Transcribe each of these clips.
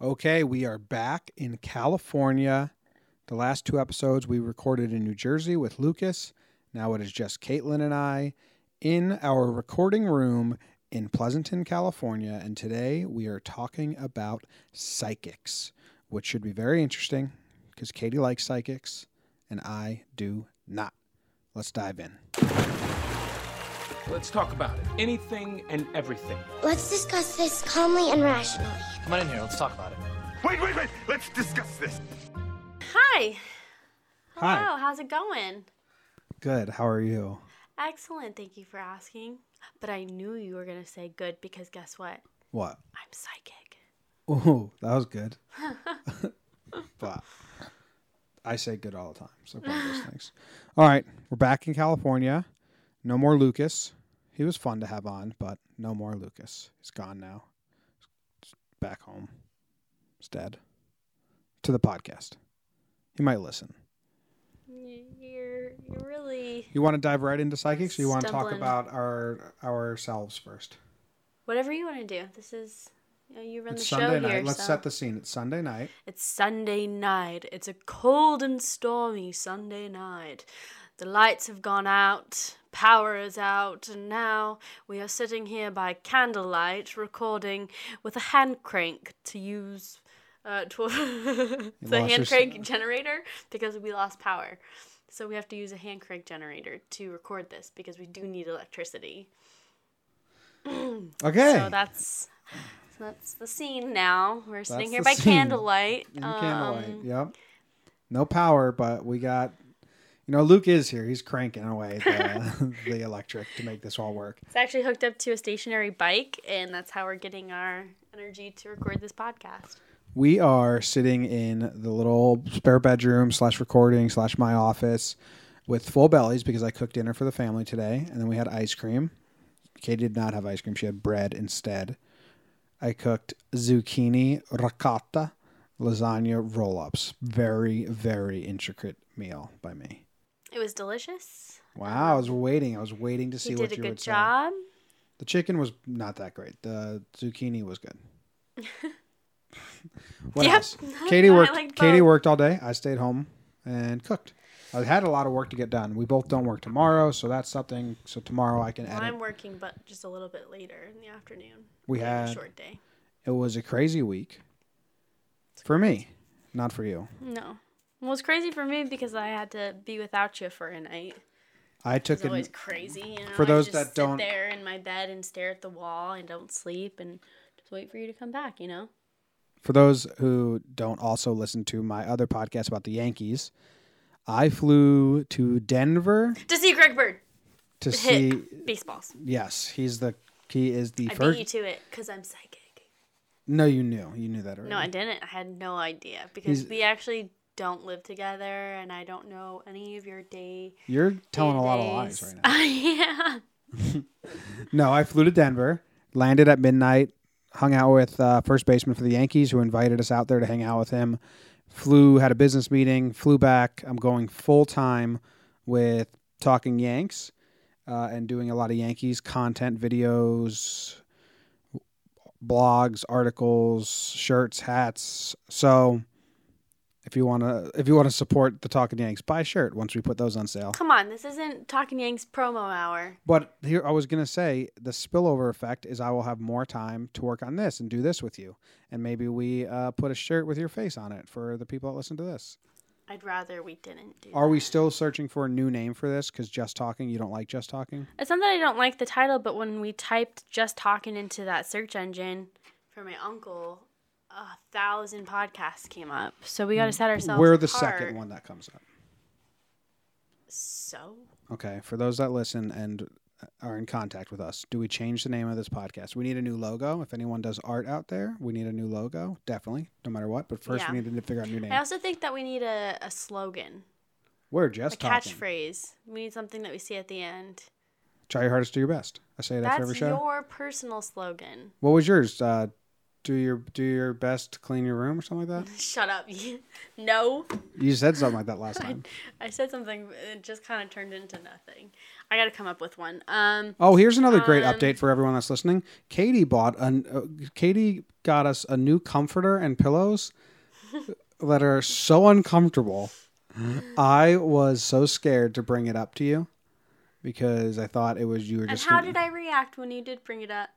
Okay, we are back in California. The last two episodes we recorded in New Jersey with Lucas. Now it is just Caitlin and I in our recording room in Pleasanton, California. And today we are talking about psychics, which should be very interesting because Katie likes psychics and I do not. Let's dive in. Let's talk about it. Anything and everything. Let's discuss this calmly and rationally. Come on in here. Let's talk about it. Wait, wait, wait. Let's discuss this. Hi. Hello, Hi. how's it going? Good. How are you? Excellent, thank you for asking. But I knew you were going to say good because guess what? What? I'm psychic. Oh, that was good. but I say good all the time. So probably those things. All right, we're back in California. No more Lucas. He was fun to have on, but no more Lucas. He's gone now. He's back home. He's dead. To the podcast. He might listen. You're, you're really. You want to dive right into psychics, or you want to talk Stumbling. about our ourselves first? Whatever you want to do. This is. You, know, you run It's the Sunday show night. here. Let's so. set the scene. It's Sunday night. It's Sunday night. It's a cold and stormy Sunday night. The lights have gone out, power is out, and now we are sitting here by candlelight recording with a hand crank to use uh, to the hand crank generator because we lost power. So we have to use a hand crank generator to record this because we do need electricity. Okay. So that's that's the scene now. We're sitting That's here by scene. candlelight. In candlelight. Um, Yep. No power, but we got. You know, Luke is here. He's cranking away the, the electric to make this all work. It's actually hooked up to a stationary bike, and that's how we're getting our energy to record this podcast. We are sitting in the little spare bedroom slash recording slash my office with full bellies because I cooked dinner for the family today, and then we had ice cream. Katie did not have ice cream; she had bread instead. I cooked zucchini ricotta lasagna roll ups. Very very intricate meal by me. It was delicious. Wow, I was waiting. I was waiting to see what You what did a good would say. job. The chicken was not that great. The zucchini was good. what Yep. else? Katie worked. Katie worked all day. I stayed home and cooked. I had a lot of work to get done. We both don't work tomorrow, so that's something. So tomorrow I can Well, edit. I'm working, but just a little bit later in the afternoon. We have had- a short day. It was a crazy week for me, not for you. No. Well, it's crazy for me because I had to be without you for a night. I took It's it. always crazy. You know? For those that sit don't- there in my bed and stare at the wall and don't sleep and just wait for you to come back. You know. For those who don't also listen to my other podcast about the Yankees, I flew to Denver To see Greg Bird to hit see. baseballs. Yes, he's the. He is the I first. beat you to it because I'm psychic. No, you knew. You knew that already. No, I didn't. I had no idea because He's- we actually don't live together, and I don't know any of your day. You're telling a lot of lies right now. yeah. No, I flew to Denver, landed at midnight, hung out with uh, first baseman for the Yankees, who invited us out there to hang out with him. Flew, had a business meeting, flew back. I'm going full time with talking Yanks uh, and doing a lot of Yankees content, videos, blogs, articles, shirts, hats. So. If you want to, if you want to support the Talking Yanks, buy a shirt once we put those on sale. Come on, this isn't Talking Yanks promo hour. But here, I was gonna say the spillover effect is I will have more time to work on this and do this with you, and maybe we uh, put a shirt with your face on it for the people that listen to this. I'd rather we didn't do. Are that. we still searching for a new name for this? Because just talking, you don't like just talking. It's not that I don't like the title, but when we typed "just talking" into that search engine for my uncle, a thousand podcasts came up. So we got to set ourselves. We're the apart. second one that comes up. So Okay, for those that listen and are in contact with us, do we change the name of this podcast? We need a new logo. If anyone does art out there, we need a new logo, definitely, no matter what. But first, Yeah. we need to figure out a new name. I also think that we need a, a slogan, We're a just talking. catchphrase. We need something that we see at the end. Try your hardest, do your best. I say that for every show. That's your personal slogan. What was yours? Uh, do your do your best to clean your room or something like that. Shut up. no. You said something like that last time. I said something, it just kind of turned into nothing. I got to come up with one. Um, Oh, here's another great Um, update for everyone that's listening. Katie bought an uh, Katie got us a new comforter and pillows that are so uncomfortable. I was so scared to bring it up to you because I thought it was you were just. and how gonna- did I react when you did bring it up?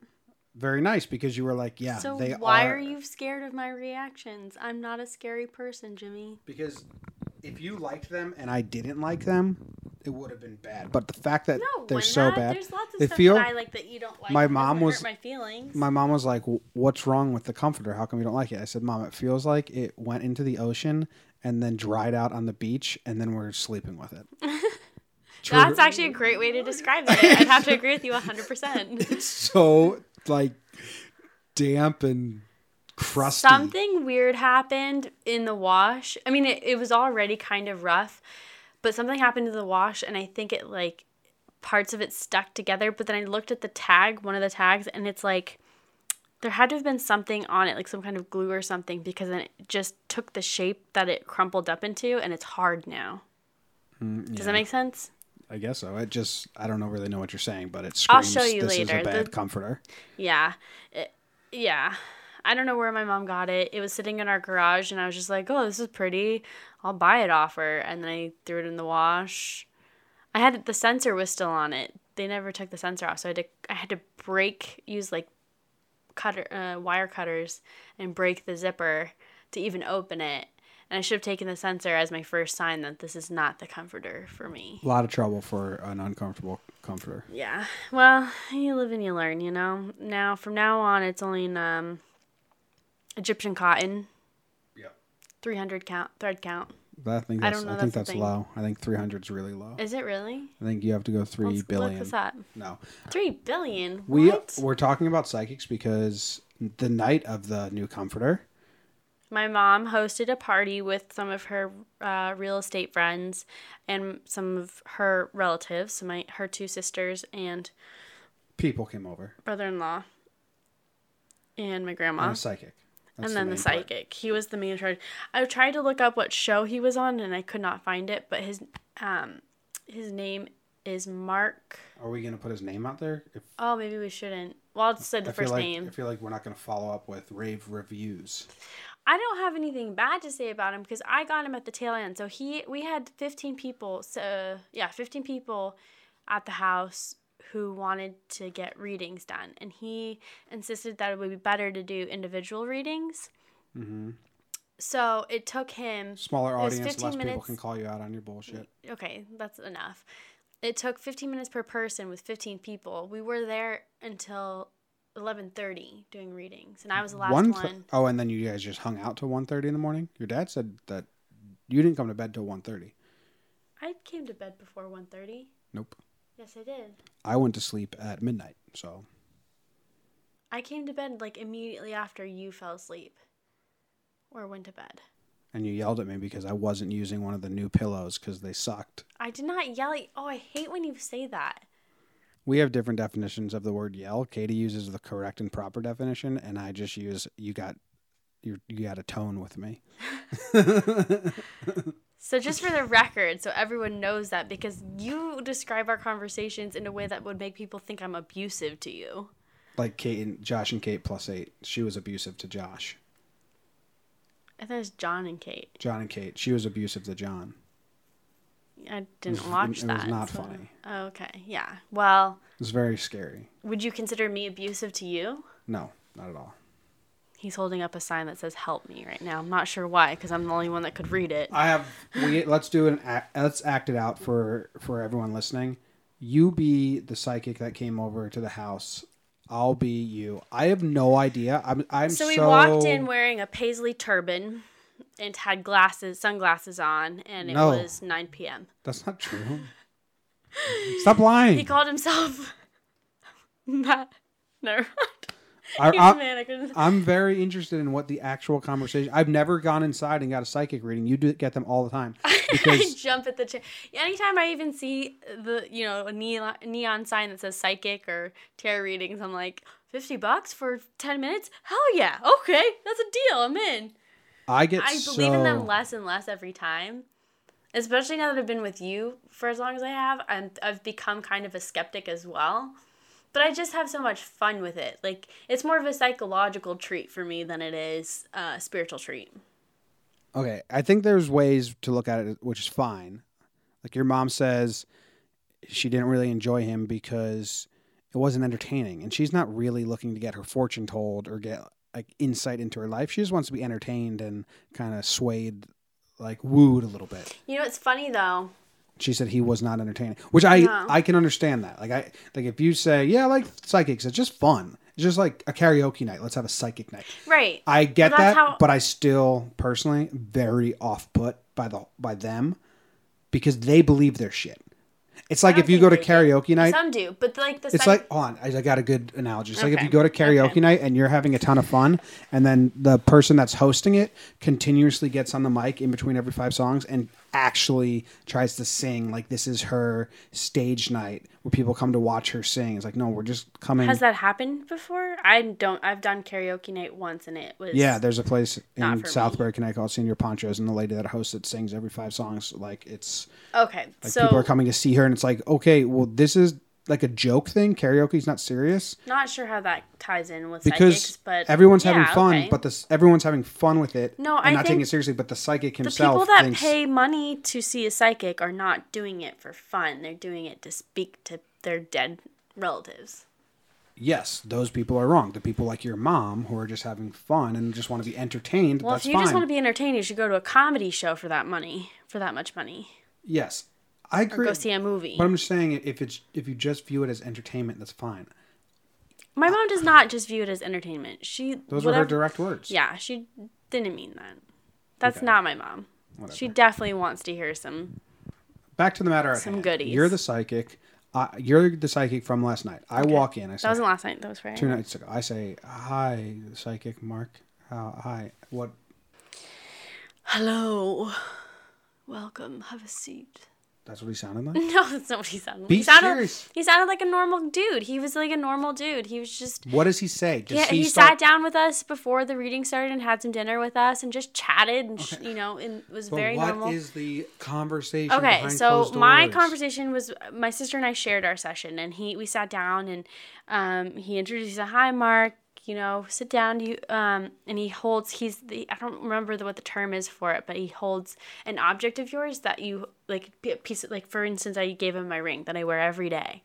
Very nice because you were like, yeah, so they why are. are you scared of my reactions? I'm not a scary person, Jimmy. Because if you liked them and I didn't like them, it would have been bad. But the fact that No, they're so that- bad, There's lots of they stuff feel. that I like that you don't like. My mom hurt was- my feelings. My mom was like, "What's wrong with the comforter? How come you don't like it?" I said, "Mom, it feels like it went into the ocean and then dried out on the beach, and then we're sleeping with it." That's actually a great way to describe it. I'd have to agree with you 100%. It's so like damp and crusty. Something weird happened in the wash. I mean, it, it was already kind of rough, but something happened to the wash, and I think it like parts of it stuck together. But then I looked at the tag, one of the tags, and it's like there had to have been something on it, like some kind of glue or something, because then it just took the shape that it crumpled up into, and it's hard now. Mm, Does that make sense? I guess so. It just I don't know really know what you're saying, but it I'll show you this is a bad The- comforter. Yeah. It, yeah. I don't know where my mom got it. It was sitting in our garage, and I was just like, oh, this is pretty. I'll buy it off her. And then I threw it in the wash. I had the sensor was still on it. They never took the sensor off, so I had to I had to break use like cutter uh, wire cutters and break the zipper to even open it. And I should have taken the sensor as my first sign that this is not the comforter for me. A lot of trouble for an uncomfortable comforter. Yeah. Well, you live and you learn, you know. Now from now on it's only in um Egyptian cotton. Yep. 300 count thread count. I think I that's, don't I, know think that's a that's low. I think 300 is really low. Is it really? I think you have to go three Let's billion. look this up. No, 3 billion. we we're talking about psychics because the night of the new comforter, My mom hosted a party with some of her uh, real estate friends and some of her relatives, so my her two sisters and people came over brother-in-law and my grandma. and a psychic. That's and then the, part. psychic. He was the main charge. I tried to look up what show he was on, and I could not find it. But his um his name is Mark. Are we gonna put his name out there? If, Oh, maybe we shouldn't. Well, I'll just say the I feel first like name. I feel like we're not gonna follow up with rave reviews. I don't have anything bad to say about him because I got him at the tail end. So he, we had 15 people. So yeah, 15 people at the house who wanted to get readings done, and he insisted that it would be better to do individual readings. Mhm. So it took him Smaller It audience, 15 less people can call you out on your bullshit. okay, that's enough. It took 15 minutes per person with 15 people. We were there until 11:30 doing readings, and I was the last One one. oh, and then you guys just hung out till 1.30 in the morning. Your dad said that you didn't come to bed till 1.30. I came to bed before 1:30. Nope. Yes, I did. I went to sleep at midnight. So I came to bed like immediately after you fell asleep or went to bed. And you yelled at me because I wasn't using one of the new pillows because they sucked. I did not yell at Oh, I hate when you say that. We have different definitions of the word yell. Katie uses the correct and proper definition, and I just use you got you you got a tone with me. So just for the record, so everyone knows that because you describe our conversations in a way that would make people think I'm abusive to you. Like Kate and Josh and Kate plus eight. She was abusive to Josh. I thought it was John and Kate. John and Kate. She was abusive to John. I didn't was- watch it that. was not so- funny. Oh, okay, yeah. Well, It was very scary. would you consider me abusive to you? No, not at all. He's holding up a sign that says "Help me" right now. I'm not sure why, because I'm the only one that could read it. I have. We let's do an act, let's act it out for for everyone listening. You be the psychic that came over to the house. I'll be you. I have no idea. I'm. I'm So so. we walked in wearing a paisley turban and had glasses, sunglasses on, and it No. was 9 p.m. That's not true. Stop lying. He called himself Matt. Never. I, He was I, mad I couldn't- I'm very interested in what the actual conversation. I've never gone inside and got a psychic reading. You do get them all the time I jump at the chair. Anytime I even see the you know a neon, neon sign that says psychic or tarot readings, I'm like 50 bucks for 10 minutes? Hell yeah. Okay, that's a deal. I'm in. I get I so believe in them less and less every time. Especially now that I've been with you for as long as I have, I'm, I've become kind of a skeptic as well. But I just have so much fun with it. Like, it's more of a psychological treat for me than it is a spiritual treat. Okay, I think there's ways to look at it, which is fine. Like your mom says, she didn't really enjoy him because it wasn't entertaining, and she's not really looking to get her fortune told or get like insight into her life. She just wants to be entertained and kind of swayed, like wooed a little bit. You know, it's funny though. She said he was not entertaining, which I. I can understand that. Like I like if you say, yeah, I like psychics, it's just fun. It's just like a karaoke night. Let's have a psychic night. Right. I get Well, that, how- but I still personally very off put by the by them because they believe their shit. It's like if you go to they do. karaoke night, Some do, but like the it's psych- like hold on, I I got a good analogy. It's like if you go to karaoke okay. night and you're having a ton of fun, and then the person that's hosting it continuously gets on the mic in between every five songs and actually tries to sing like this is her stage night where people come to watch her sing. It's like no, we're just coming. Has that happened before? I don't. I've done karaoke night once, and it was Yeah, there's a place in me. Southbury, Connecticut called Señor Pancho's, and the lady that hosts it sings every five songs. Like it's okay. like so people are coming to see her, and it's like, okay, well, this is like a joke thing. Karaoke's not serious not sure how that ties in with because psychics, but everyone's having fun, okay. but this everyone's having fun with it. No, and I not taking it seriously. But the psychic himself, the people that thinks, pay money to see a psychic are not doing it for fun. They're doing it to speak to their dead relatives. yes, those people are wrong. The people like your mom who are just having fun and just want to be entertained. Well, if you fine. just want to be entertained, you should go to a comedy show for that money, for that much money, yes, I agree. go see a movie. But I'm just saying, if it's if you just view it as entertainment, that's fine. My mom does not just view it as entertainment. She Those were whatever, her direct words. Yeah, she didn't mean that. That's Okay. not my mom. She definitely wants to hear some. back to the matter at Some hand. goodies. You're the psychic. Uh, you're the psychic from last night. I walk in. I That say wasn't last night. That was Friday. two nights ago. I say hi, psychic Mark. How, hi. What? Hello. Welcome. Have a seat. That's what he sounded like. No, that's not what he sounded like. Be he sounded, serious. He sounded like a normal dude. He was like a normal dude. He was just. What does he say? Does Yeah, he, he start? sat down with us before the reading started and had some dinner with us and just chatted and sh- you know and was But very what normal. is the conversation? Okay, so my conversation was my sister and I shared our session, and he we sat down and um, he introduced. He said, "Hi, Mark. You know, sit down. You um, and he holds. He's the I don't remember the, what the term is for it, but he holds an object of yours that you like a piece. Of, like for instance, I gave him my ring that I wear every day,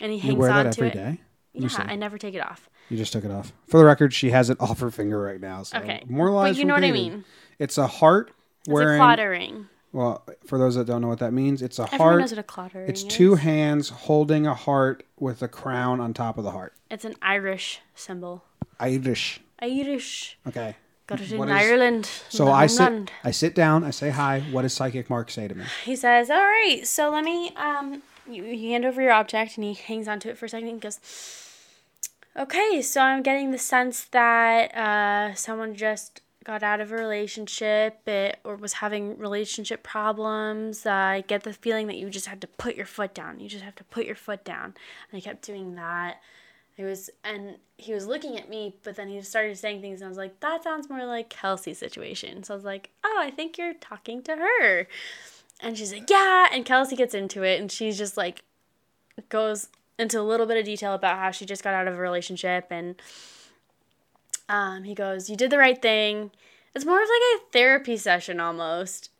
and he You hangs wear on that to every it. day. You Yeah. I never take it off. You just took it off. For the record, she has it off her finger right now. So Okay, more but you know what I mean. It's a heart It's wearing. a Claddagh ring. Well, for those that don't know what that means, it's a Everyone heart. knows what a Claddagh It's ring two hands holding a heart with a crown on top of the heart. It's an Irish symbol. Irish. Irish. Okay. Got it in is- Ireland. So I sit. I sit down. I say hi. What does Psychic Mark say to me? He says, "All right, so let me um, you, you hand over your object," and he hangs onto it for a second. and goes, "Okay, so I'm getting the sense that uh, someone just got out of a relationship it, or was having relationship problems. Uh, I get the feeling that you just had to put your foot down. You just have to put your foot down." And I kept doing that. It was, and he was looking at me, but then he started saying things, and I was like, "That sounds more like Kelsey's situation." So I was like, "Oh, I think you're talking to her." And she's like, yeah. And Kelsey gets into it and she's just like, goes into a little bit of detail about how she just got out of a relationship. And um, he goes, you did the right thing. It's more of like a therapy session almost,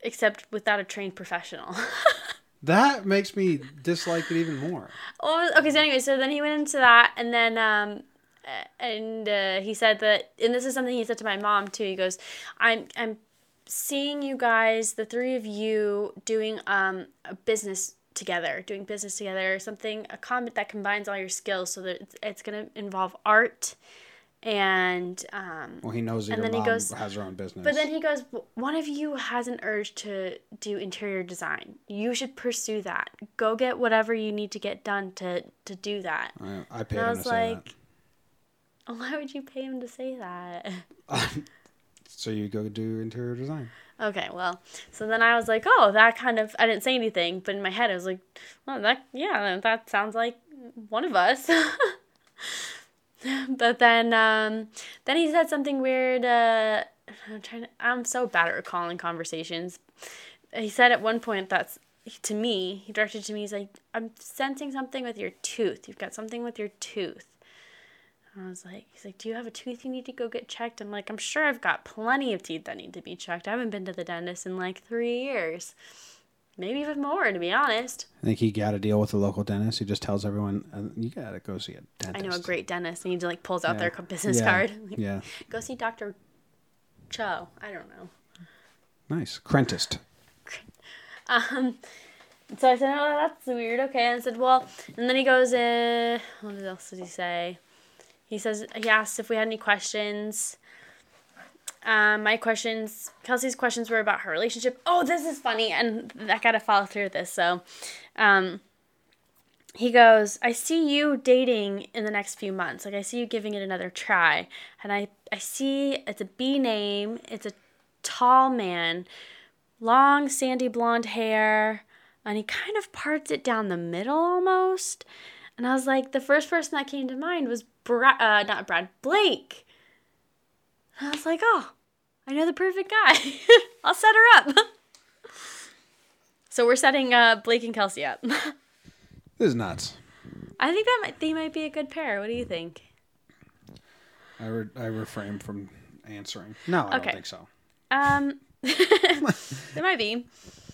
except without a trained professional. That makes me dislike it even more. Oh, okay. So anyway, so then he went into that, and then um, and uh, he said that, and this is something he said to my mom too. He goes, "I'm I'm seeing you guys, the three of you, doing um a business together, doing business together, something a comment that combines all your skills, so that it's, it's gonna involve art." And um, Well, he knows that And your then he goes- has her own business. but then he goes, one of you has an urge to do interior design. You should pursue that. Go get whatever you need to get done to to do that. I, I paid And I him was to say like, why would you pay him to say that? that. So you go do interior design. okay, well, so then I was like, oh, that kind of. I didn't say anything, but in my head I was like, well, that yeah, that sounds like one of us. but then um, then he said something weird. Uh, I'm trying to. I'm so bad at recalling conversations. He said at one point that's to me. He directed to me. He's like, "I'm sensing something with your tooth. You've got something with your tooth." I was like, "He's like, do you have a tooth you need to go get checked?" I'm like, "I'm sure I've got plenty of teeth that need to be checked. I haven't been to the dentist in like three years." Maybe even more, to be honest. I think he got a deal with the local dentist. He just tells everyone, uh, "You gotta go see a dentist." I know a great dentist, and he like pulls out Yeah. their business Yeah. card. Like, Yeah, Go see Doctor Cho. I don't know. nice. Crentist. Um, so I said, "Oh, that's weird." Okay, and I said, "Well," and then he goes, uh, "What else did he say?" He says he asked if we had any questions. Um, my questions, Kelsey's questions were about her relationship. Oh, this is funny, and I gotta follow through with this. So, um, he goes, "I see you dating in the next few months. Like I see you giving it another try, and I I see it's a B name. It's a tall man." long sandy blonde hair and he kind of parts it down the middle almost and i was like the first person that came to mind was brad uh, not brad blake and i was like oh i know the perfect guy i'll set her up so we're setting uh, blake and kelsey up This is nuts. i think that might they might be a good pair what do you think I re- I refrain from answering. No, I Okay. don't think so. um they might be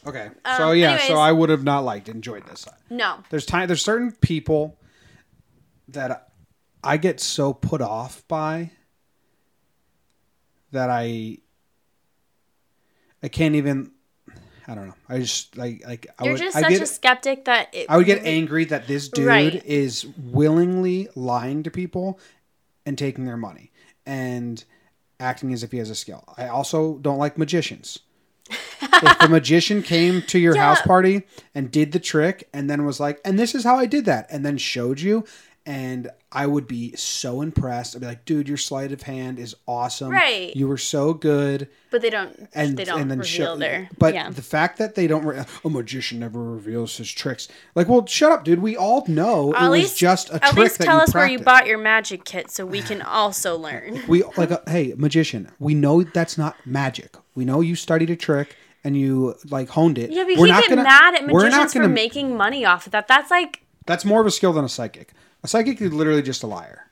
Okay. so yeah, so. I would have not liked enjoyed this. no There's time. There's certain people that I get so put off by that I I can't even. I don't know. I just like like I you're would, just I such get, a skeptic that it, I would get angry that this dude Right. is willingly lying to people and taking their money and acting as if he has a skill. I also don't like magicians. if a magician came to your Yeah. house party and did the trick and then was like, and this is how I did that, and then showed you, and I would be so impressed. I'd be like, dude, your sleight of hand is awesome. Right. You were so good but they don't and they don't and then reveal show, their but yeah the fact that they don't re- a magician never reveals his tricks like well shut up dude we all know At it was just a At trick At least tell us where you bought your magic kit so we can also learn. we like uh, hey magician we know that's not magic we know you studied a trick and you like honed it Yeah, but We're you not get gonna- mad at magicians gonna- for making money off of that. That's like that's more of a skill than a psychic a psychic is literally just a liar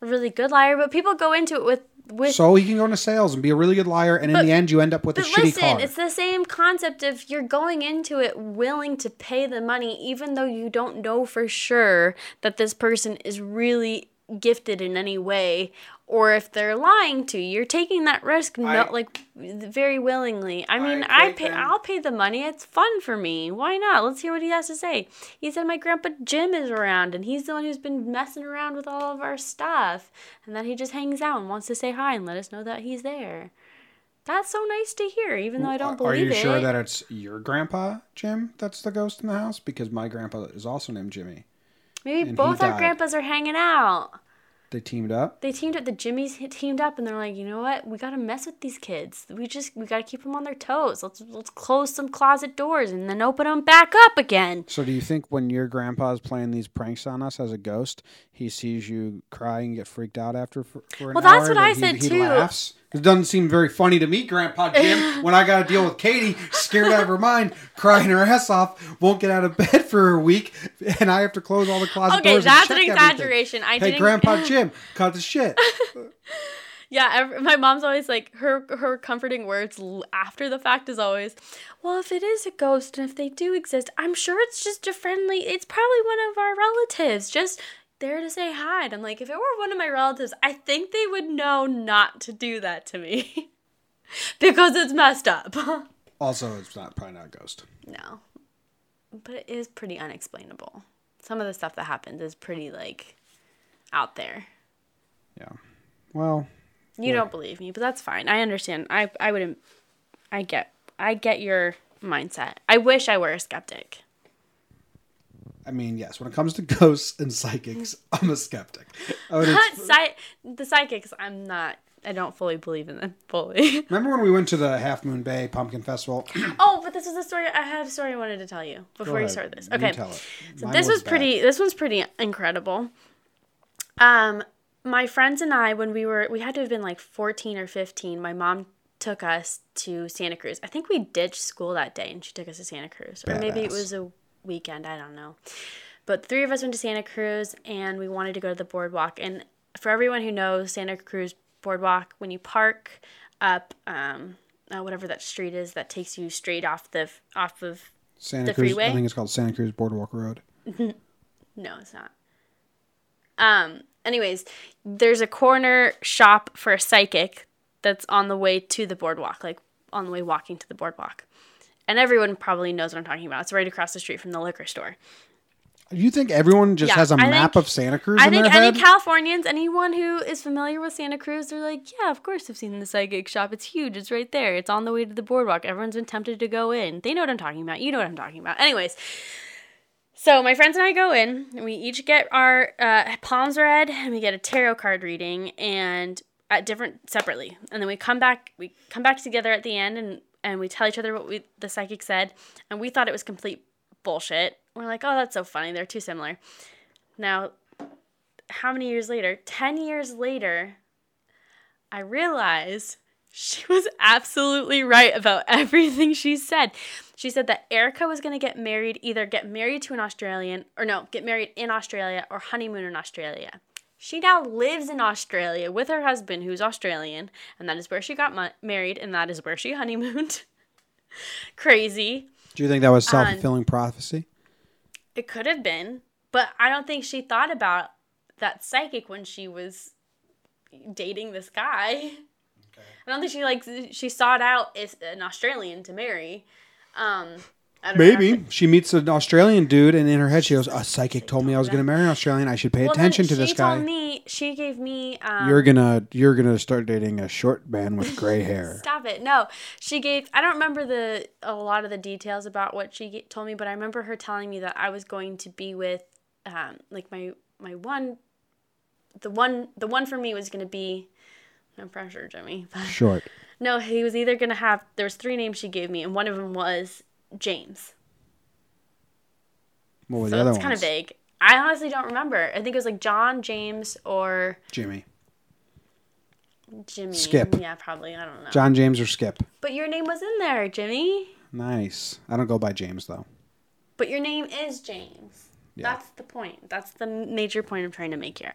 a really good liar, but people go into it with with. so he can go into sales and be a really good liar and in the end you end up with a shitty listen, car it's the same concept of you're going into it willing to pay the money, even though you don't know for sure that this person is really gifted in any way, or if they're lying to you. You're taking that risk, no, I- like very willingly. I mean, I, I pay them. I'll pay the money. It's fun for me. Why not? Let's hear what he has to say. He said my grandpa Jim is around, and he's the one who's been messing around with all of our stuff, and that he just hangs out and wants to say hi and let us know that he's there. That's so nice to hear, even though I don't believe it. are you it. sure that it's your grandpa jim that's the ghost in the house because my grandpa is also named jimmy Maybe both our grandpas are hanging out. They teamed up They teamed up. The Jimmys teamed up, and they're like, you know what? We gotta mess with these kids. We just we gotta keep them on their toes. Let's let's close some closet doors and then open them back up again. So do you think when your grandpa's playing these pranks on us as a ghost, he sees you cry and get freaked out after for, for Well, that's hour, what I he- said, he too. Laughs? It doesn't seem very funny to me, Grandpa Jim, when I got to deal with Katie, scared out of her mind, crying her ass off, won't get out of bed for a week, and I have to close all the closet Okay, doors. that's and an check everything. exaggeration. I hey, didn't. Grandpa Jim, cut the shit. Yeah, ev my mom's always like her her comforting words after the fact is always, well, if it is a ghost and if they do exist, I'm sure it's just a friendly. It's probably one of our relatives, just there to say hi. And I'm like, if it were one of my relatives, I think they would know not to do that to me because it's messed up. Also, it's not probably not a ghost. no, but it is pretty unexplainable. Some of the stuff that happens is pretty like out there. Yeah. Well, You don't believe me, but that's fine. I understand. I I wouldn't. I get. I get your mindset. I wish I were a skeptic. I mean, yes, when it comes to ghosts and psychics, I'm a skeptic. I would the psychics, I'm not. I don't fully believe in them fully. Remember when we went to the Half Moon Bay Pumpkin Festival? oh, but this is a story. I had a story I wanted to tell you before you start this. Okay. So Mine this was was pretty. This one's pretty incredible. Um, my friends and I, when we were, we had to have been like 14 or 15, my mom took us to Santa Cruz. I think we ditched school that day and she took us to Santa Cruz. Or maybe it was a weekend, I don't know. But three of us went to Santa Cruz and we wanted to go to the boardwalk. And for everyone who knows Santa Cruz boardwalk, when you park up, um, uh, whatever that street is that takes you straight off the off of Santa The Cruz. freeway? I think it's called Santa Cruz Boardwalk Road. No, it's not. Um. Anyways, there's a corner shop for a psychic that's on the way to the boardwalk, like on the way walking to the boardwalk. And everyone probably knows what I'm talking about. It's right across the street from the liquor store. Do you think everyone just Yeah, has a I map think- of Santa Cruz I in think any head? Californians, anyone who is familiar with Santa Cruz, they're like, yeah, of course I've seen the psychic shop. It's huge. It's right there. It's on the way to the boardwalk. Everyone's been tempted to go in. They know what I'm talking about. You know what I'm talking about. Anyways, so my friends and I go in. And we each get our uh, palms read, and we get a tarot card reading, and at different separately. And then we come back. We come back together at the end, and and we tell each other what we the psychic said, and we thought it was complete bullshit. We're like, oh, that's so funny. They're too similar. Now, how many years later? 10 years later, I realized she was absolutely right about everything she said. She said that Erica was going to get married, either get married to an Australian, or no, get married in Australia or honeymoon in Australia. She now lives in Australia with her husband, who's Australian, and that is where she got ma- married, and that is where she honeymooned. Crazy. Do you think that was self fulfilling prophecy? It could have been, but I don't think she thought about that psychic when she was dating this guy. I don't think she like she sought out an Australian to marry. Um, Don't know. Maybe she meets an Australian dude, and in her head she goes, "A psychic told me I was going to marry an Australian. I should pay Well, attention to this guy." she guy." told me she gave me. Um, you're gonna you're gonna start dating a short man with gray hair. Stop it! No, she gave. I don't remember the a lot of the details about what she told me, but I remember her telling me that I was going to be with, um, like my my one, the one the one for me was going to be. No pressure, Jimmy. But Short. no, he was either going to have. There was three names she gave me, and one of them was James. What were So the other it's ones? kind of vague. I honestly don't remember. I think it was like John, James, or Jimmy, Jimmy. Skip. Yeah, probably. I don't know. John James or Skip. But your name was in there, Jimmy. Nice. I don't go by James though. But your name is James. Yeah. That's the point. That's the major point I'm trying to make here.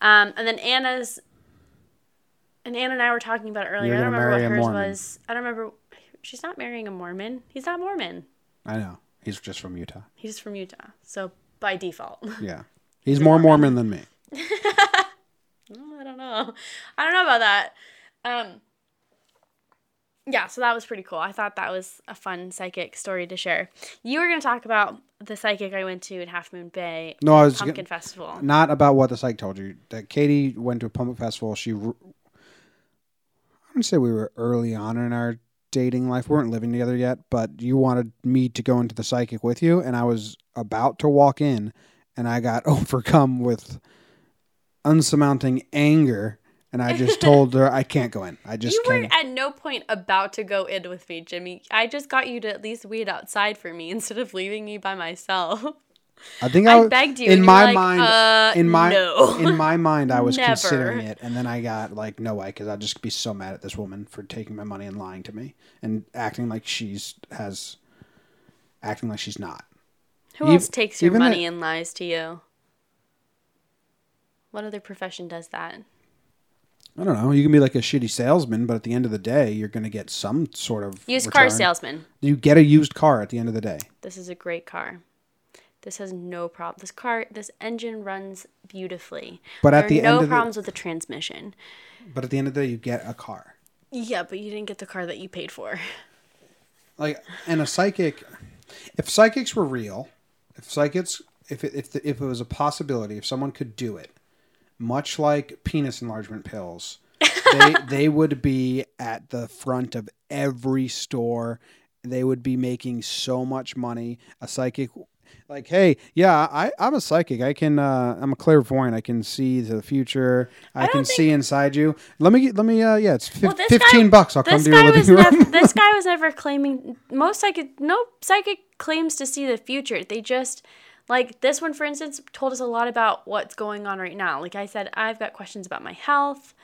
Yeah. Um, and then Anna's, and Anna and I were talking about it earlier. I don't remember what hers Mormon. was. I don't remember. She's not marrying a Mormon. He's not Mormon. I know. He's just from Utah. He's from Utah. So by default. Yeah. He's more Mormon than me. I don't know. I don't know about that. Um, yeah, so that was pretty cool. I thought that was a fun psychic story to share. You were going to talk about the psychic I went to in Half Moon Bay No, I was Pumpkin gonna- Festival. Not about what the psych told you. That Katie went to a pumpkin festival. She, I wouldn't say we were early on in our dating life. We weren't living together yet, but you wanted me to go into the psychic with you, and I was about to walk in, and I got overcome with unsurmounting anger, and I just told her I can't go in. I just You were can't. at no point about to go in with me, Jimmy. I just got you to at least wait outside for me instead of leaving me by myself. I think I I, begged you, In my like, mind, uh, in my no. in my mind, I was Never. considering it, and then I got like, no way, because I'd just be so mad at this woman for taking my money and lying to me and acting like she's has, acting like she's not. Who Ev- else takes your money it- and lies to you? What other profession does that? I don't know. You can be like a shitty salesman, but at the end of the day, you're going to get some sort of Used car return. salesman. You get a used car at the end of the day. This is a great car. This has no problem. This car, this engine runs beautifully. But at there the no end of the- problems with the transmission. But at the end of the day, you get a car. Yeah, but you didn't get the car that you paid for. like and a psychic if psychics were real if psychics if it, if, the, if it was a possibility if someone could do it much like penis enlargement pills they they would be at the front of every store they would be making so much money a psychic like hey yeah i i'm a psychic i can uh i'm a clairvoyant i can see the future i, don't can think- see inside you let me let me uh yeah it's Well, 15 guy, bucks i'll come to your living room never, this guy was never claiming. Most psychic, no psychic claims to see the future. They just Like this one, for instance, told us a lot about what's going on right now. Like I said, I've got questions about my health.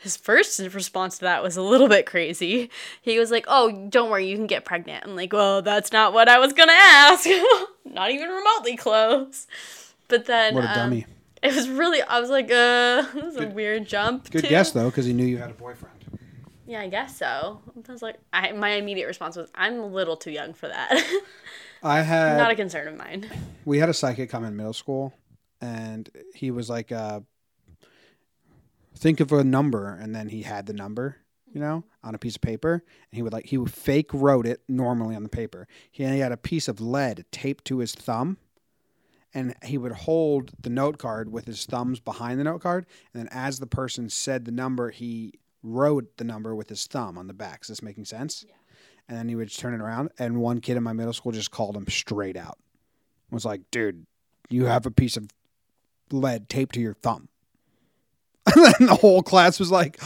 His first response to that was a little bit crazy. He was like, "Oh, don't worry, you can get pregnant." I'm like, "Well, that's not what I was gonna ask. not even remotely close." But then, What a um, dummy. It was really. I was like, "Uh, this is a weird jump." Good too. guess though, because he knew you had a boyfriend. Yeah, I guess so. I was like, I, my immediate response was, "I'm a little too young for that." I had not a concern of mine. we had a psychic come in middle school, and he was like, uh, "Think of a number," and then he had the number, you know, on a piece of paper, and he would like he would fake wrote it normally on the paper. He had a piece of lead taped to his thumb, and he would hold the note card with his thumbs behind the note card, and then as the person said the number, he wrote the number with his thumb on the back. Is this making sense? And then he would turn it around, and one kid in my middle school just called him straight out was like, dude, you have a piece of lead taped to your thumb. And then the whole class was like,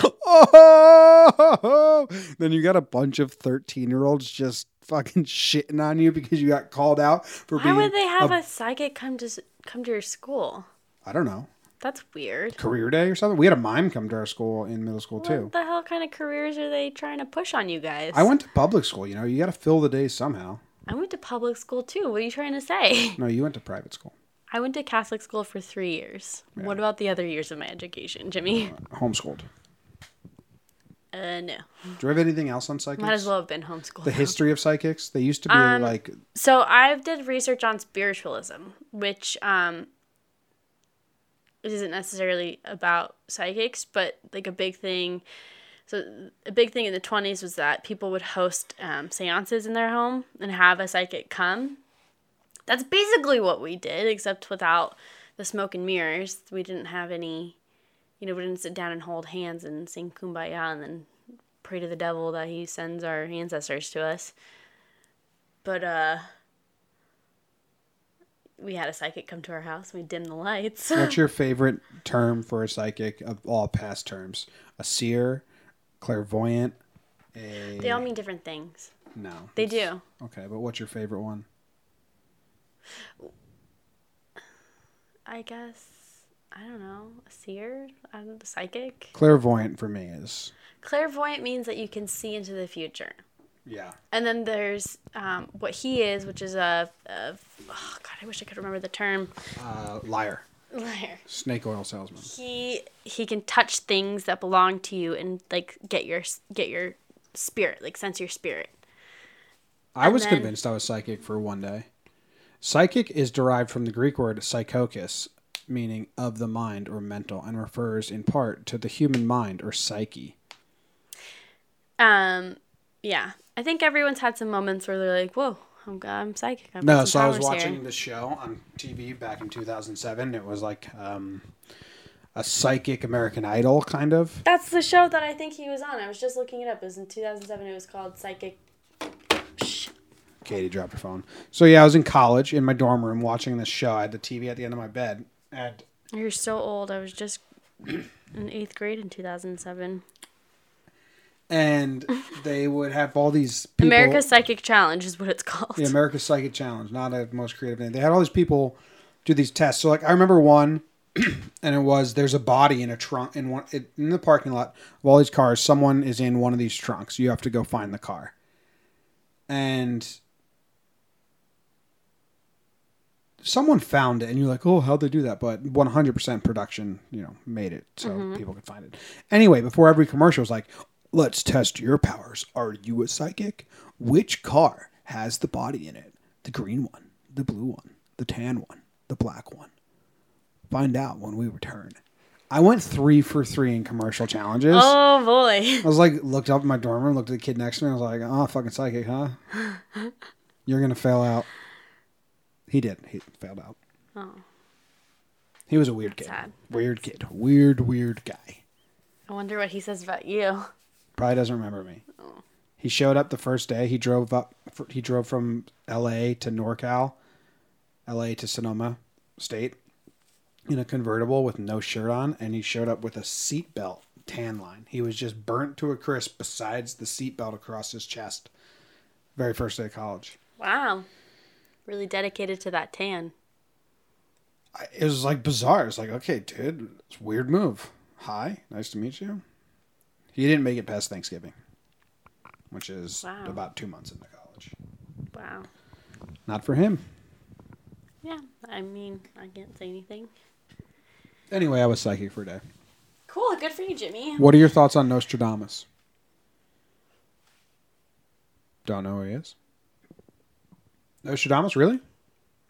oh. Then you got a bunch of 13 year olds just fucking shitting on you because you got called out for Why being. would they have a- a psychic come to come to your school? I don't know, That's weird. career day or something? We had a mime come to our school in middle school too. What the hell kind of careers are they trying to push on you guys? I went to public school, you know, you got to fill the days somehow. I went to public school too. What are you trying to say? No, you went to private school, I went to Catholic school for three years. What about the other years of my education, Jimmy? homeschooled. Uh, no. Do you have anything else on psychics? Might as well have been homeschooled. The history of psychics? They used to be Um, like So I did research on spiritualism, which um isn't necessarily about psychics, but like a big thing. So a big thing in the twenties was that people would host um, seances in their home and have a psychic come. That's basically what we did, except without the smoke and mirrors. We didn't have any, you know, we didn't sit down and hold hands and sing kumbaya and then pray to the devil that he sends our ancestors to us. But uh we had a psychic come to our house. We dimmed the lights. What's your favorite term for a psychic of all past terms? A seer, clairvoyant, a they all mean different things. no. They do. Okay, but what's your favorite one? I guess I don't know. A seer, I don't know, psychic. Clairvoyant for me is Clairvoyant means that you can see into the future. yeah. And then there's um, what he is, which is a, a oh god, I wish I could remember the term. Uh, liar, Liar. snake oil salesman. He he can touch things that belong to you and like get your get your spirit, like sense your spirit. I was then- convinced I was psychic for one day. Psychic is derived from the Greek word psychikos, meaning of the mind or mental, and refers in part to the human mind or psyche. Um, yeah, I think everyone's had some moments where they're like, "Whoa, I'm I'm psychic." I've No, so I was watching here." the show on TV back in 2007. It was like um, a psychic American Idol kind of. That's the show that I think he was on. I was just looking it up. It was in 2007. It was called Psychic. Katie dropped her phone. So yeah, I was in college in my dorm room watching this show. I had the TV at the end of my bed, and You're so old. I was just in eighth grade in 2007. and they would have all these people. America's Psychic Challenge is what it's called. the America's Psychic Challenge, not a most creative name. They had all these people do these tests. So like I remember one, and it was there's a body in a trunk in one in the parking lot of all these cars. Someone is in one of these trunks. You have to go find the car, and someone found it, and you're like, oh, how'd they do that? But 100% production, you know, made it so mm-hmm. people could find it. Anyway, before every commercial was like, let's test your powers. Are you a psychic? Which car has the body in it? The green one, the blue one, the tan one, the black one. Find out when we return. I went three for three in commercial challenges. Oh boy. I was like, looked up in my dorm room, looked at the kid next to me. I was like, oh, fucking psychic, huh? You're going to fail out. He did. He failed out. Oh. He was a weird kid. sad. Weird kid. Weird, weird guy. I wonder what he says about you. Probably doesn't remember me. Oh. He showed up the first day. He drove up. He drove from L.A. to NorCal, L.A. to Sonoma State, in a convertible with no shirt on, and he showed up with a seatbelt tan line. He was just burnt to a crisp. Besides the seatbelt across his chest. Very first day of college. Wow. Really dedicated to that tan. I, it was like bizarre. It's like, okay, dude, it's a weird move. Hi, nice to meet you. He didn't make it past Thanksgiving, which is Wow. about two months into college. Wow. Not for him. Yeah, I mean, I can't say anything. Anyway, I was psychic for a day. Cool, good for you, Jimmy. What are your thoughts on Nostradamus? Don't know who he is. Nostradamus, really?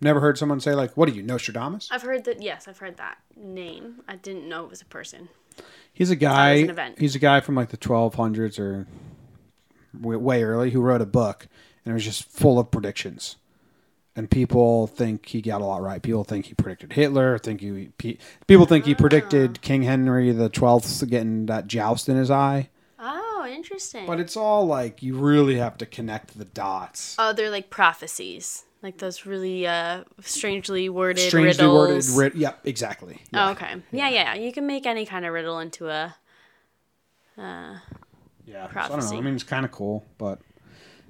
Never heard someone say like, "What are you, Nostradamus?" I've heard that. Yes, I've heard that name. I didn't know it was a person. He's a guy. an event. He's a guy from like the 1200s or way, early who wrote a book, and it was just full of predictions. And people think he got a lot right. People think he predicted Hitler. Think he people think he Ah. predicted King Henry the Twelfth getting that joust in his eye. Oh, interesting. But it's all like you really have to connect the dots. oh, they're like prophecies, like those really uh, strangely worded Strangely riddles. worded. Ri- yep, exactly. Yeah. Oh, okay. Yeah, yeah. You can make any kind of riddle into a. Uh, Yeah, so I don't know. I mean, it's kind of cool, but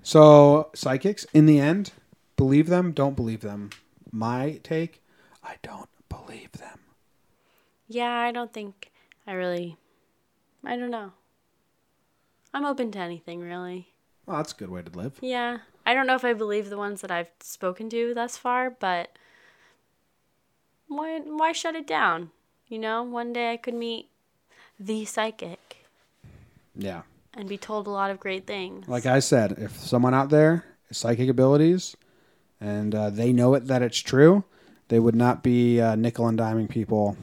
so psychics in the end, believe them, don't believe them. My take, I don't believe them. yeah, I don't think I really. I don't know. I'm open to anything, really. Well, that's a good way to live. Yeah. I don't know if I believe the ones that I've spoken to thus far, but why why shut it down? You know, one day I could meet the psychic Yeah, and be told a lot of great things. like I said, if someone out there has psychic abilities and uh, they know it that it's true, they would not be uh, nickel and diming people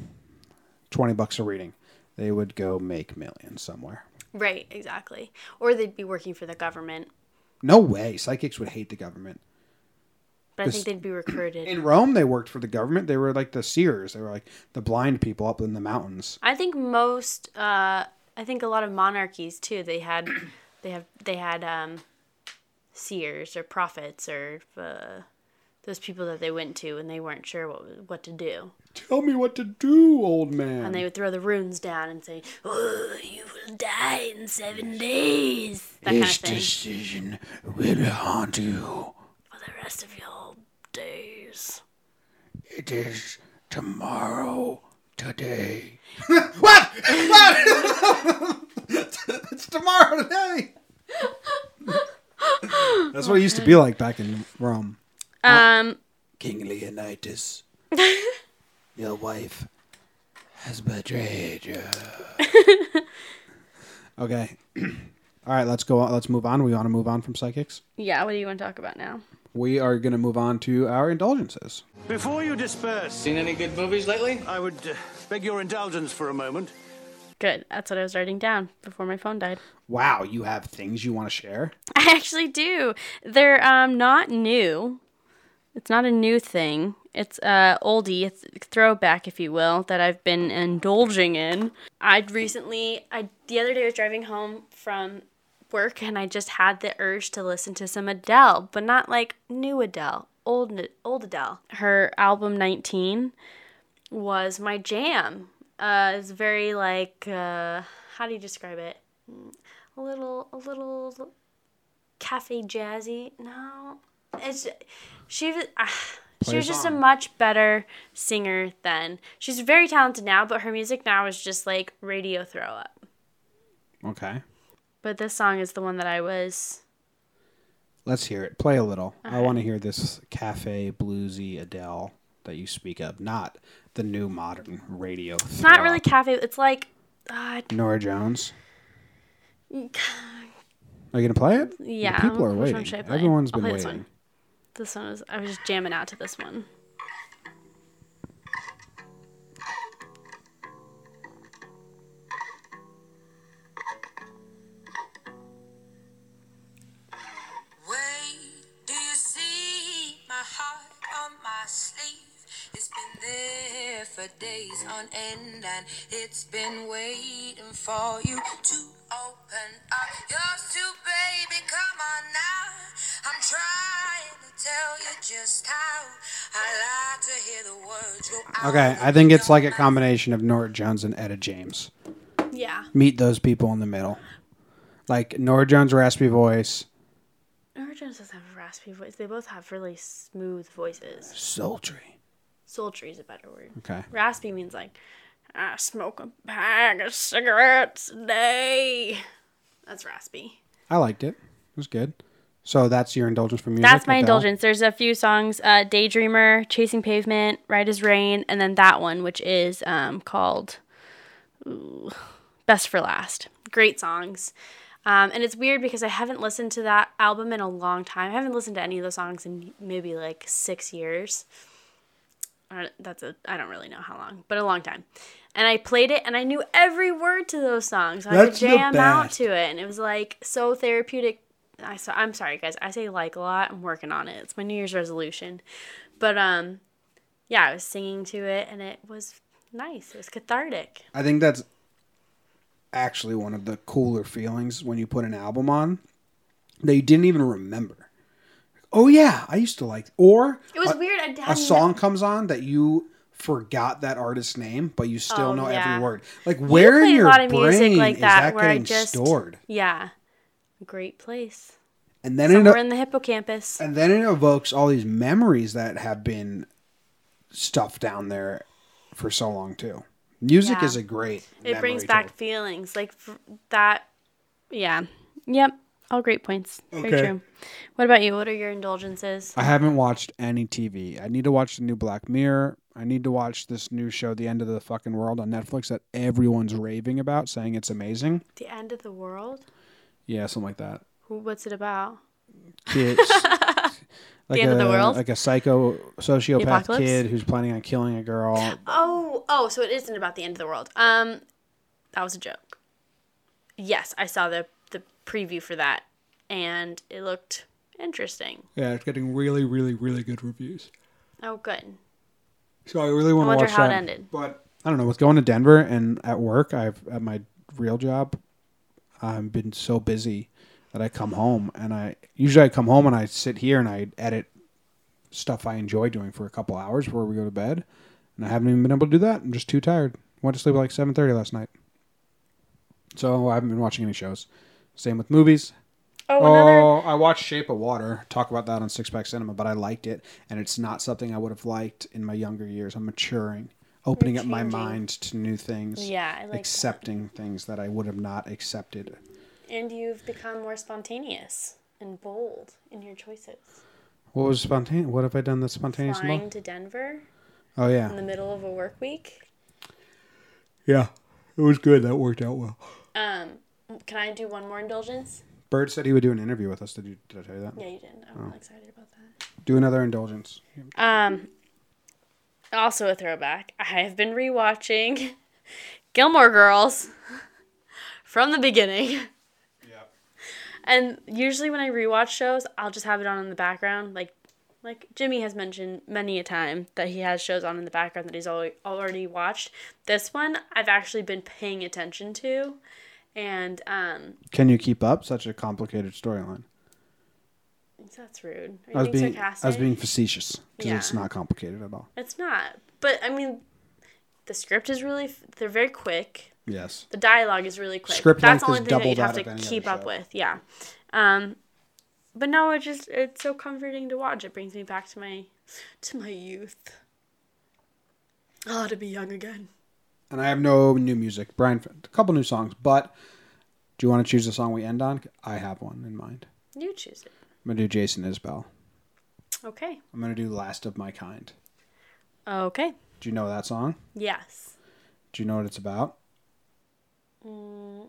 twenty bucks a reading. They would go make millions somewhere. Right, exactly. Or they'd be working for the government, No way, psychics would hate the government. but I think they'd be recruited. In Rome, they worked for the government. They were like the seers. They were like the blind people up in the mountains. I think most uh I think a lot of monarchies too, they had they have they had um seers or prophets or uh, those people that they went to and they weren't sure what what to do. Tell me what to do, old man. And they would throw the runes down and say, oh, "You will die in seven days." That kind of decision will haunt you. For the rest of your days. It is tomorrow, today. what? What? it's tomorrow today. That's what it used to be like back in Rome. Um. King Leonidas, your wife has betrayed you. okay. All right, let's go on. Let's move on. We want to move on from psychics. Yeah. What do you want to talk about now? We are going to move on to our indulgences. Before you disperse, Seen any good movies lately? I would uh, beg your indulgence for a moment. Good. That's what I was writing down before my phone died. Wow, you have things you want to share? I actually do. They're um not new. It's not a new thing. It's uh oldie, it's a throwback, if you will, that I've been indulging in. I'd recently, I the other day I was driving home from work and I just had the urge to listen to some Adele, but not like new Adele, old old Adele. Her album 19 was my jam. Uh, it's very like uh, how do you describe it? A little, a little cafe jazzy. No, it's she was. ah, she was just a much better singer then. She's very talented now, but her music now is just like radio throw up. Okay. But this song is the one that I was. Let's hear it. Play a little. I want to hear this cafe bluesy Adele that you speak of, not the new modern radio. It's not really cafe. It's like. Uh, Norah Jones. Are you gonna play it? The yeah. people are waiting. should I play? Everyone's been waiting. This one is. I was just jamming out to this one. End, and it's been waiting for you to open up. Baby. Come on now. Okay, I think it's like a combination of Norah Jones and Etta James. Yeah. Meet those people in the middle. Like Norah Jones' raspy voice, Norah Jones doesn't have a raspy voice. They both have really smooth voices. sultry. Sultry is a better word. Okay. Raspy means like, I smoke a pack of cigarettes a day. That's raspy. I liked it. It was good. So that's your indulgence for music. That's my Adele? indulgence. There's a few songs: uh, "Daydreamer," "Chasing Pavement," "Right as Rain," and then that one, which is um, called ooh, "Best for Last." Great songs. Um, and it's weird because I haven't listened to that album in a long time. I haven't listened to any of the songs in maybe like six years. That's a I don't really know how long, but a long time. And I played it, and I knew every word to those songs. I could jam out to it, and it was like so therapeutic. I so, I'm sorry, guys. I say like a lot. I'm working on it. It's my New Year's resolution, but um, yeah, I was singing to it, and it was nice. It was cathartic. I think that's actually one of the cooler feelings when you put an album on that you didn't even remember. Oh yeah, I used to like. Or It was a, weird. A song comes on that you forgot that artist's name, but you still Oh, know yeah. every word. Like where in your brain music like is that that where I getting just- stored? Yeah, great place. And then it, Somewhere in the hippocampus. and then it evokes all these memories that have been stuffed down there for so long too. Music Yeah. is a great. It brings back feelings like f- that. Yeah. Yep. All great points. Very Okay. true. What about you? What are your indulgences? I haven't watched any TV. I need to watch the new Black Mirror. I need to watch this new show, The End of the Fucking World, on Netflix that everyone's raving about, saying it's amazing. The end of the world? Yeah, something like that. What's it about? Kids. like end of the a- world? Like a psycho sociopath kid who's planning on killing a girl. Oh, oh, so it isn't about the end of the world. Um, that was a joke. Yes, I saw the the preview for that, and it looked interesting. Yeah, it's getting really, really, really good reviews. Oh, good. So I really want to wonder watch how it that. ended. But I don't know. With going to Denver and at work, I've at my real job, I've been so busy that I come home and I usually I come home and I sit here and I edit stuff I enjoy doing for a couple hours before we go to bed, and I haven't even been able to do that. I'm just too tired. Went to sleep at like seven thirty last night. So I haven't been watching any shows. Same with movies. Oh, another. Oh, I watched Shape of Water. Talk about that on Six Pack Cinema, but I liked it, and it's not something I would have liked in my younger years. I'm maturing, opening up my mind to new things. Yeah, I like that. accepting things that I would have not accepted. And you've become more spontaneous and bold in your choices. What was spontaneous? What have I done that's spontaneous? Flying about? to Denver Oh yeah. in the middle of a work week. yeah, it was good. That worked out well. Um, can I do one more indulgence? Bird said he would do an interview with us. Did you? Did I tell you that? Yeah, you did. I'm Oh. excited about that. Do another indulgence. Um, also a throwback. I have been rewatching Gilmore Girls from the beginning. Yeah. And usually when I rewatch shows, I'll just have it on in the background. Like, like Jimmy has mentioned many a time that he has shows on in the background that he's al- already watched. This one I've actually been paying attention to, and um, Can you keep up such a complicated storyline? That's rude. Are you I was being sarcastic? I was being facetious because Yeah. it's not complicated at all. It's not, but I mean, the script is really they're very quick. Yes. The dialogue is really quick. Script That's the only thing that you'd have to keep up show. with. Yeah. Um, but no, it just it's so comforting to watch. It brings me back to my to my youth. Ah, to be young again. And I have no new music. Brian, a couple new songs, but do you want to choose the song we end on? I have one in mind. You choose it. I'm gonna do Jason Isbell. Okay. I'm gonna do Last of My Kind. Okay. Do you know that song? Yes. Do you know what it's about? Mm.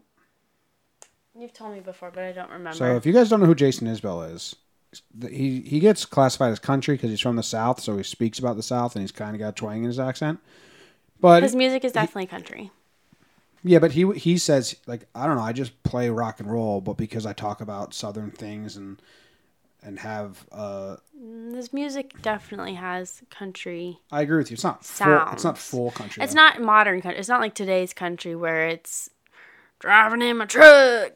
You've told me before, but I don't remember. So if you guys don't know who Jason Isbell is, he he gets classified as country because he's from the South, so he speaks about the South and he's kind of got twang in his accent. But His music is definitely country. Yeah, but he he says like I don't know. I just play rock and roll, but because I talk about Southern things and and have uh, His music definitely has country. I agree with you. It's not full, it's not full country. It's though. not modern country. It's not like today's country where it's driving in my truck,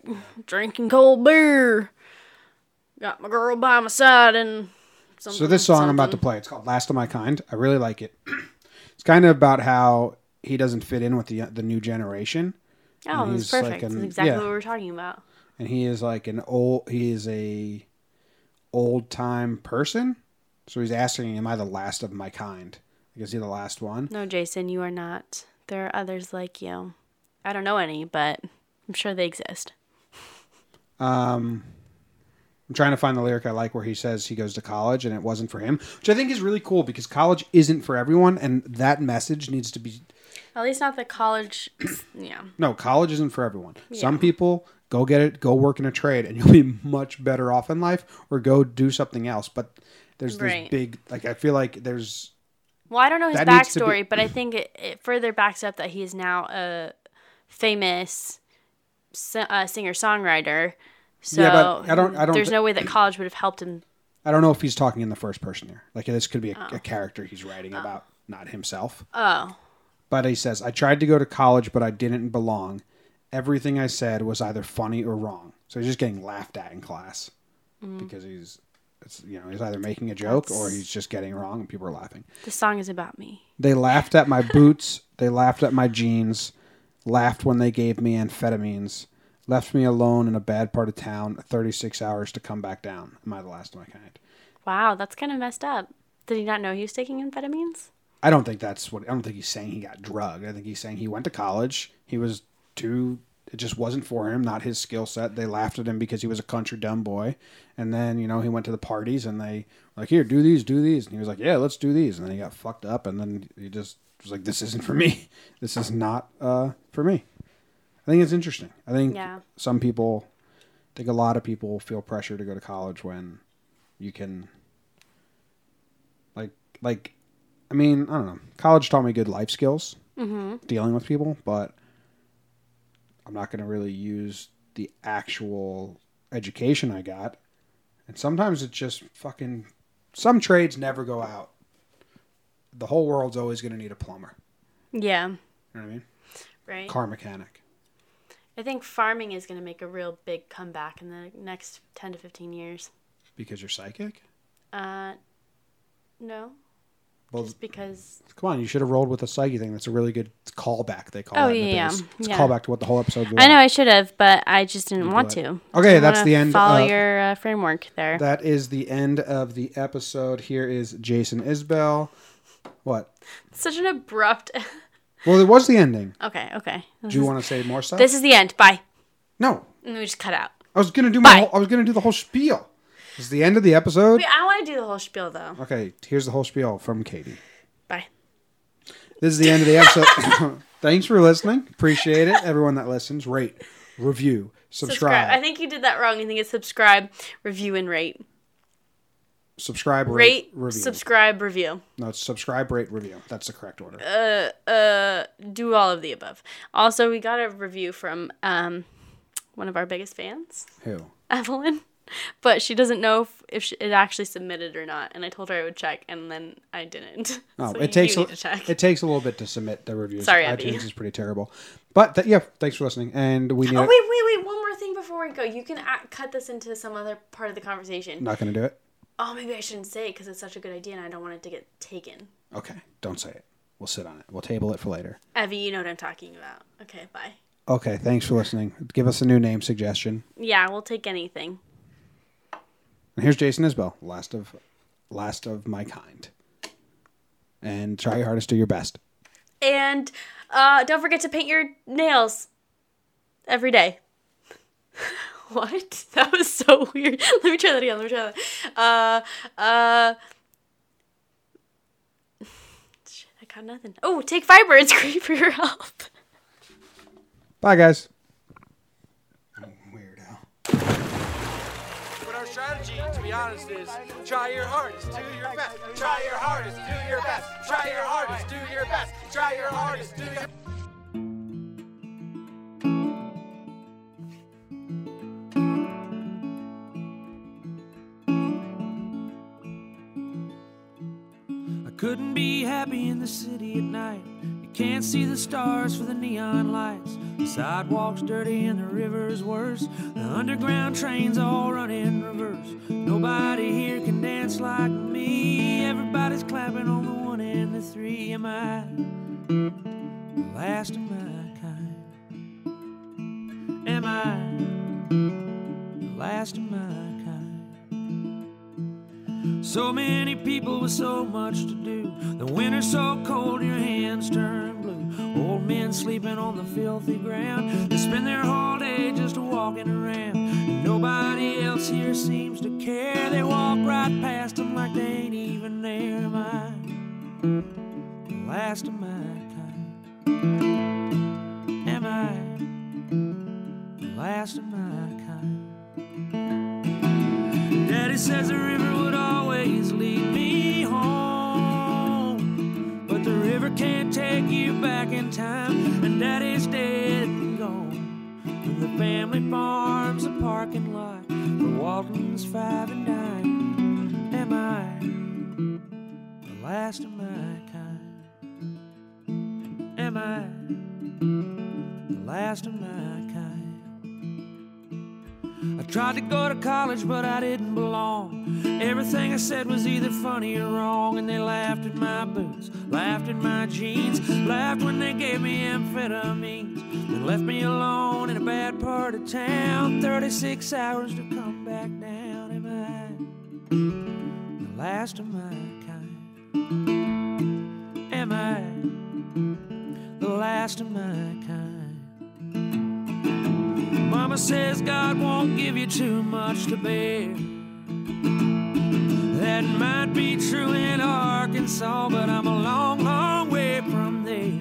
drinking cold beer, got my girl by my side, and something, So this song I'm about to play, it's called "Last of My Kind." I really like it. it's kind of about how he doesn't fit in with the the new generation, Oh, that's he's like perfect. an- that's exactly yeah. what we were talking about. and he is like an old. He is a old time person. So he's asking, "Am I the last of my kind?" Like, is he the last one? No, Jason, you are not. There are others like you. I don't know any, but I'm sure they exist. Um, I'm trying to find the lyric I like where he says he goes to college and it wasn't for him, which I think is really cool because college isn't for everyone, and that message needs to be At least not the college. yeah. no, college isn't for everyone. Some people go get it, go work in a trade, and you'll be much better off in life, or go do something else. But there's Right. this big, like I feel like there's Well, I don't know his to be- backstory, but I think it, it further backs up that he is now a famous uh, singer songwriter. So Yeah, but I don't- I don't there's thi- no way that college would have helped him. I don't know if he's talking in the first person here. Like this could be a, a character he's writing about, not himself. Oh, But he says, I tried to go to college, but I didn't belong. Everything I said was either funny or wrong. So he's just getting laughed at in class mm. because he's, it's, you know, he's either making a joke or he's just getting wrong and people are laughing. the song is about me. They laughed at my boots. They laughed at my jeans. Laughed when they gave me amphetamines. Left me alone in a bad part of town. 36 hours to come back down. Am I the last of my kind? Wow, that's kind of messed up. Did he not know he was taking amphetamines? I don't think that's what. I don't think he's saying he got drugged. I think he's saying he went to college. He was too. It just wasn't for him. Not his skill set. They laughed at him because he was a country dumb boy. And then you know he went to the parties and they were like here do these do these and he was like yeah let's do these and then he got fucked up and then he just was like this isn't for me. This is not uh, for me. I think it's interesting. I think Yeah. some people, I think a lot of people feel pressure to go to college when you can like like I mean, I don't know. College taught me good life skills, dealing with people, but I'm not going to really use the actual education I got. And sometimes it's just fucking. Some trades never go out. The whole world's always going to need a plumber. Yeah, You know what I mean? right. Car mechanic. I think farming is going to make a real big comeback in the next 10 to 15 years. Because you're psychic? Uh, no, Well, just because. come on, you should have rolled with the psyche thing. That's a really good callback, they call Oh, it. in the yeah, yeah. It's Yeah. a callback to what the whole episode was. I know I should have, but I just didn't want to. Okay, that's the end, Follow uh, your uh, framework there. That is the end of the episode. Here is Jason Isbell. What? Such an abrupt. Well, it was the ending. okay, okay. This Do you is- want to say more stuff? This is the end. Bye. no. And we just cut out. I was gonna do my. Whole, I was gonna do the whole spiel. This is the end of the episode. Wait, I want to do the whole spiel though. Okay, here's the whole spiel from Katie. Bye. This is the end of the episode. Thanks for listening. Appreciate it. Everyone that listens, rate, review, subscribe, I think you did that wrong. I think it's subscribe, review, and rate. subscribe, rate, Rate, review. subscribe, review. no, it's subscribe, rate, review. That's the correct order. Uh, uh, do all of the above. Also, we got a review from um, one of our biggest fans, Who? Evelyn, but she doesn't know if, if she, it actually submitted or not. And I told her I would check, and then I didn't. Oh, So it takes a, to check. it takes a little bit to submit the reviews. Sorry, iTunes Abby. is pretty terrible. But th- yeah, thanks for listening. And we need. Oh wait, wait, wait! One more thing before we go. You can a cut this into some other part of the conversation. Not gonna do it. Oh, maybe I shouldn't say it because it's such a good idea, and I don't want it to get taken. Okay, don't say it. We'll sit on it. We'll table it for later. Evie, you know what I'm talking about. Okay, bye. Okay, thanks for listening. Give us a new name suggestion. Yeah, we'll take anything. And here's Jason Isbell, last of last of my kind. And try your hardest, do your best. And uh, don't forget to paint your nails every day. what? That was so weird. Let me try that again. Let me try that. Uh, uh. Shit, I got nothing. Oh, take fiber. It's great for your health. Bye, guys. Weirdo. But our strategy, to be honest, is try your hardest, do your best. Try your hardest, do your best. Try your hardest, do your best. Try your hardest, do your best. I couldn't be happy in the city at night. Can't see the stars for the neon lights. The sidewalks dirty and the river's worse. The underground trains all run in reverse. Nobody here can dance like me. Everybody's clapping on the one and the three. Am I the last of my kind? Am I the last of my? So many people with so much to do. The winter's so cold, your hands turn blue. Old men sleeping on the filthy ground. They spend their whole day just walking around. And nobody else here seems to care. They walk right past them like they ain't even there. Am I the last of my kind? Am I the last of my kind? Daddy says the river take you back in time. And Daddy's dead and gone. And the family farm's a parking lot for Walton's five and dime. Am I the last of my kind? Am I the last of my kind? I tried to go to college, but I didn't belong. Everything I said was either funny or wrong, and they laughed at my boots, laughed at my jeans, laughed when they gave me amphetamines, then left me alone in a bad part of town. 36 hours to come back down. Am I the last of my kind? Am I the last of my kind? Mama says God won't give you too much to bear. That might be true in Arkansas, but I'm a long, long way from there.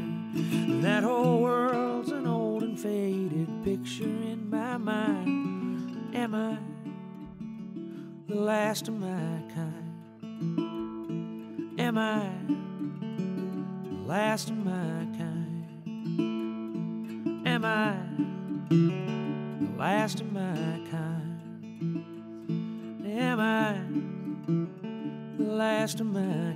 That whole world's an old and faded picture in my mind. Am I the last of my kind? Am I the last of my kind? Am I? Last of my kind? Am I the last of my?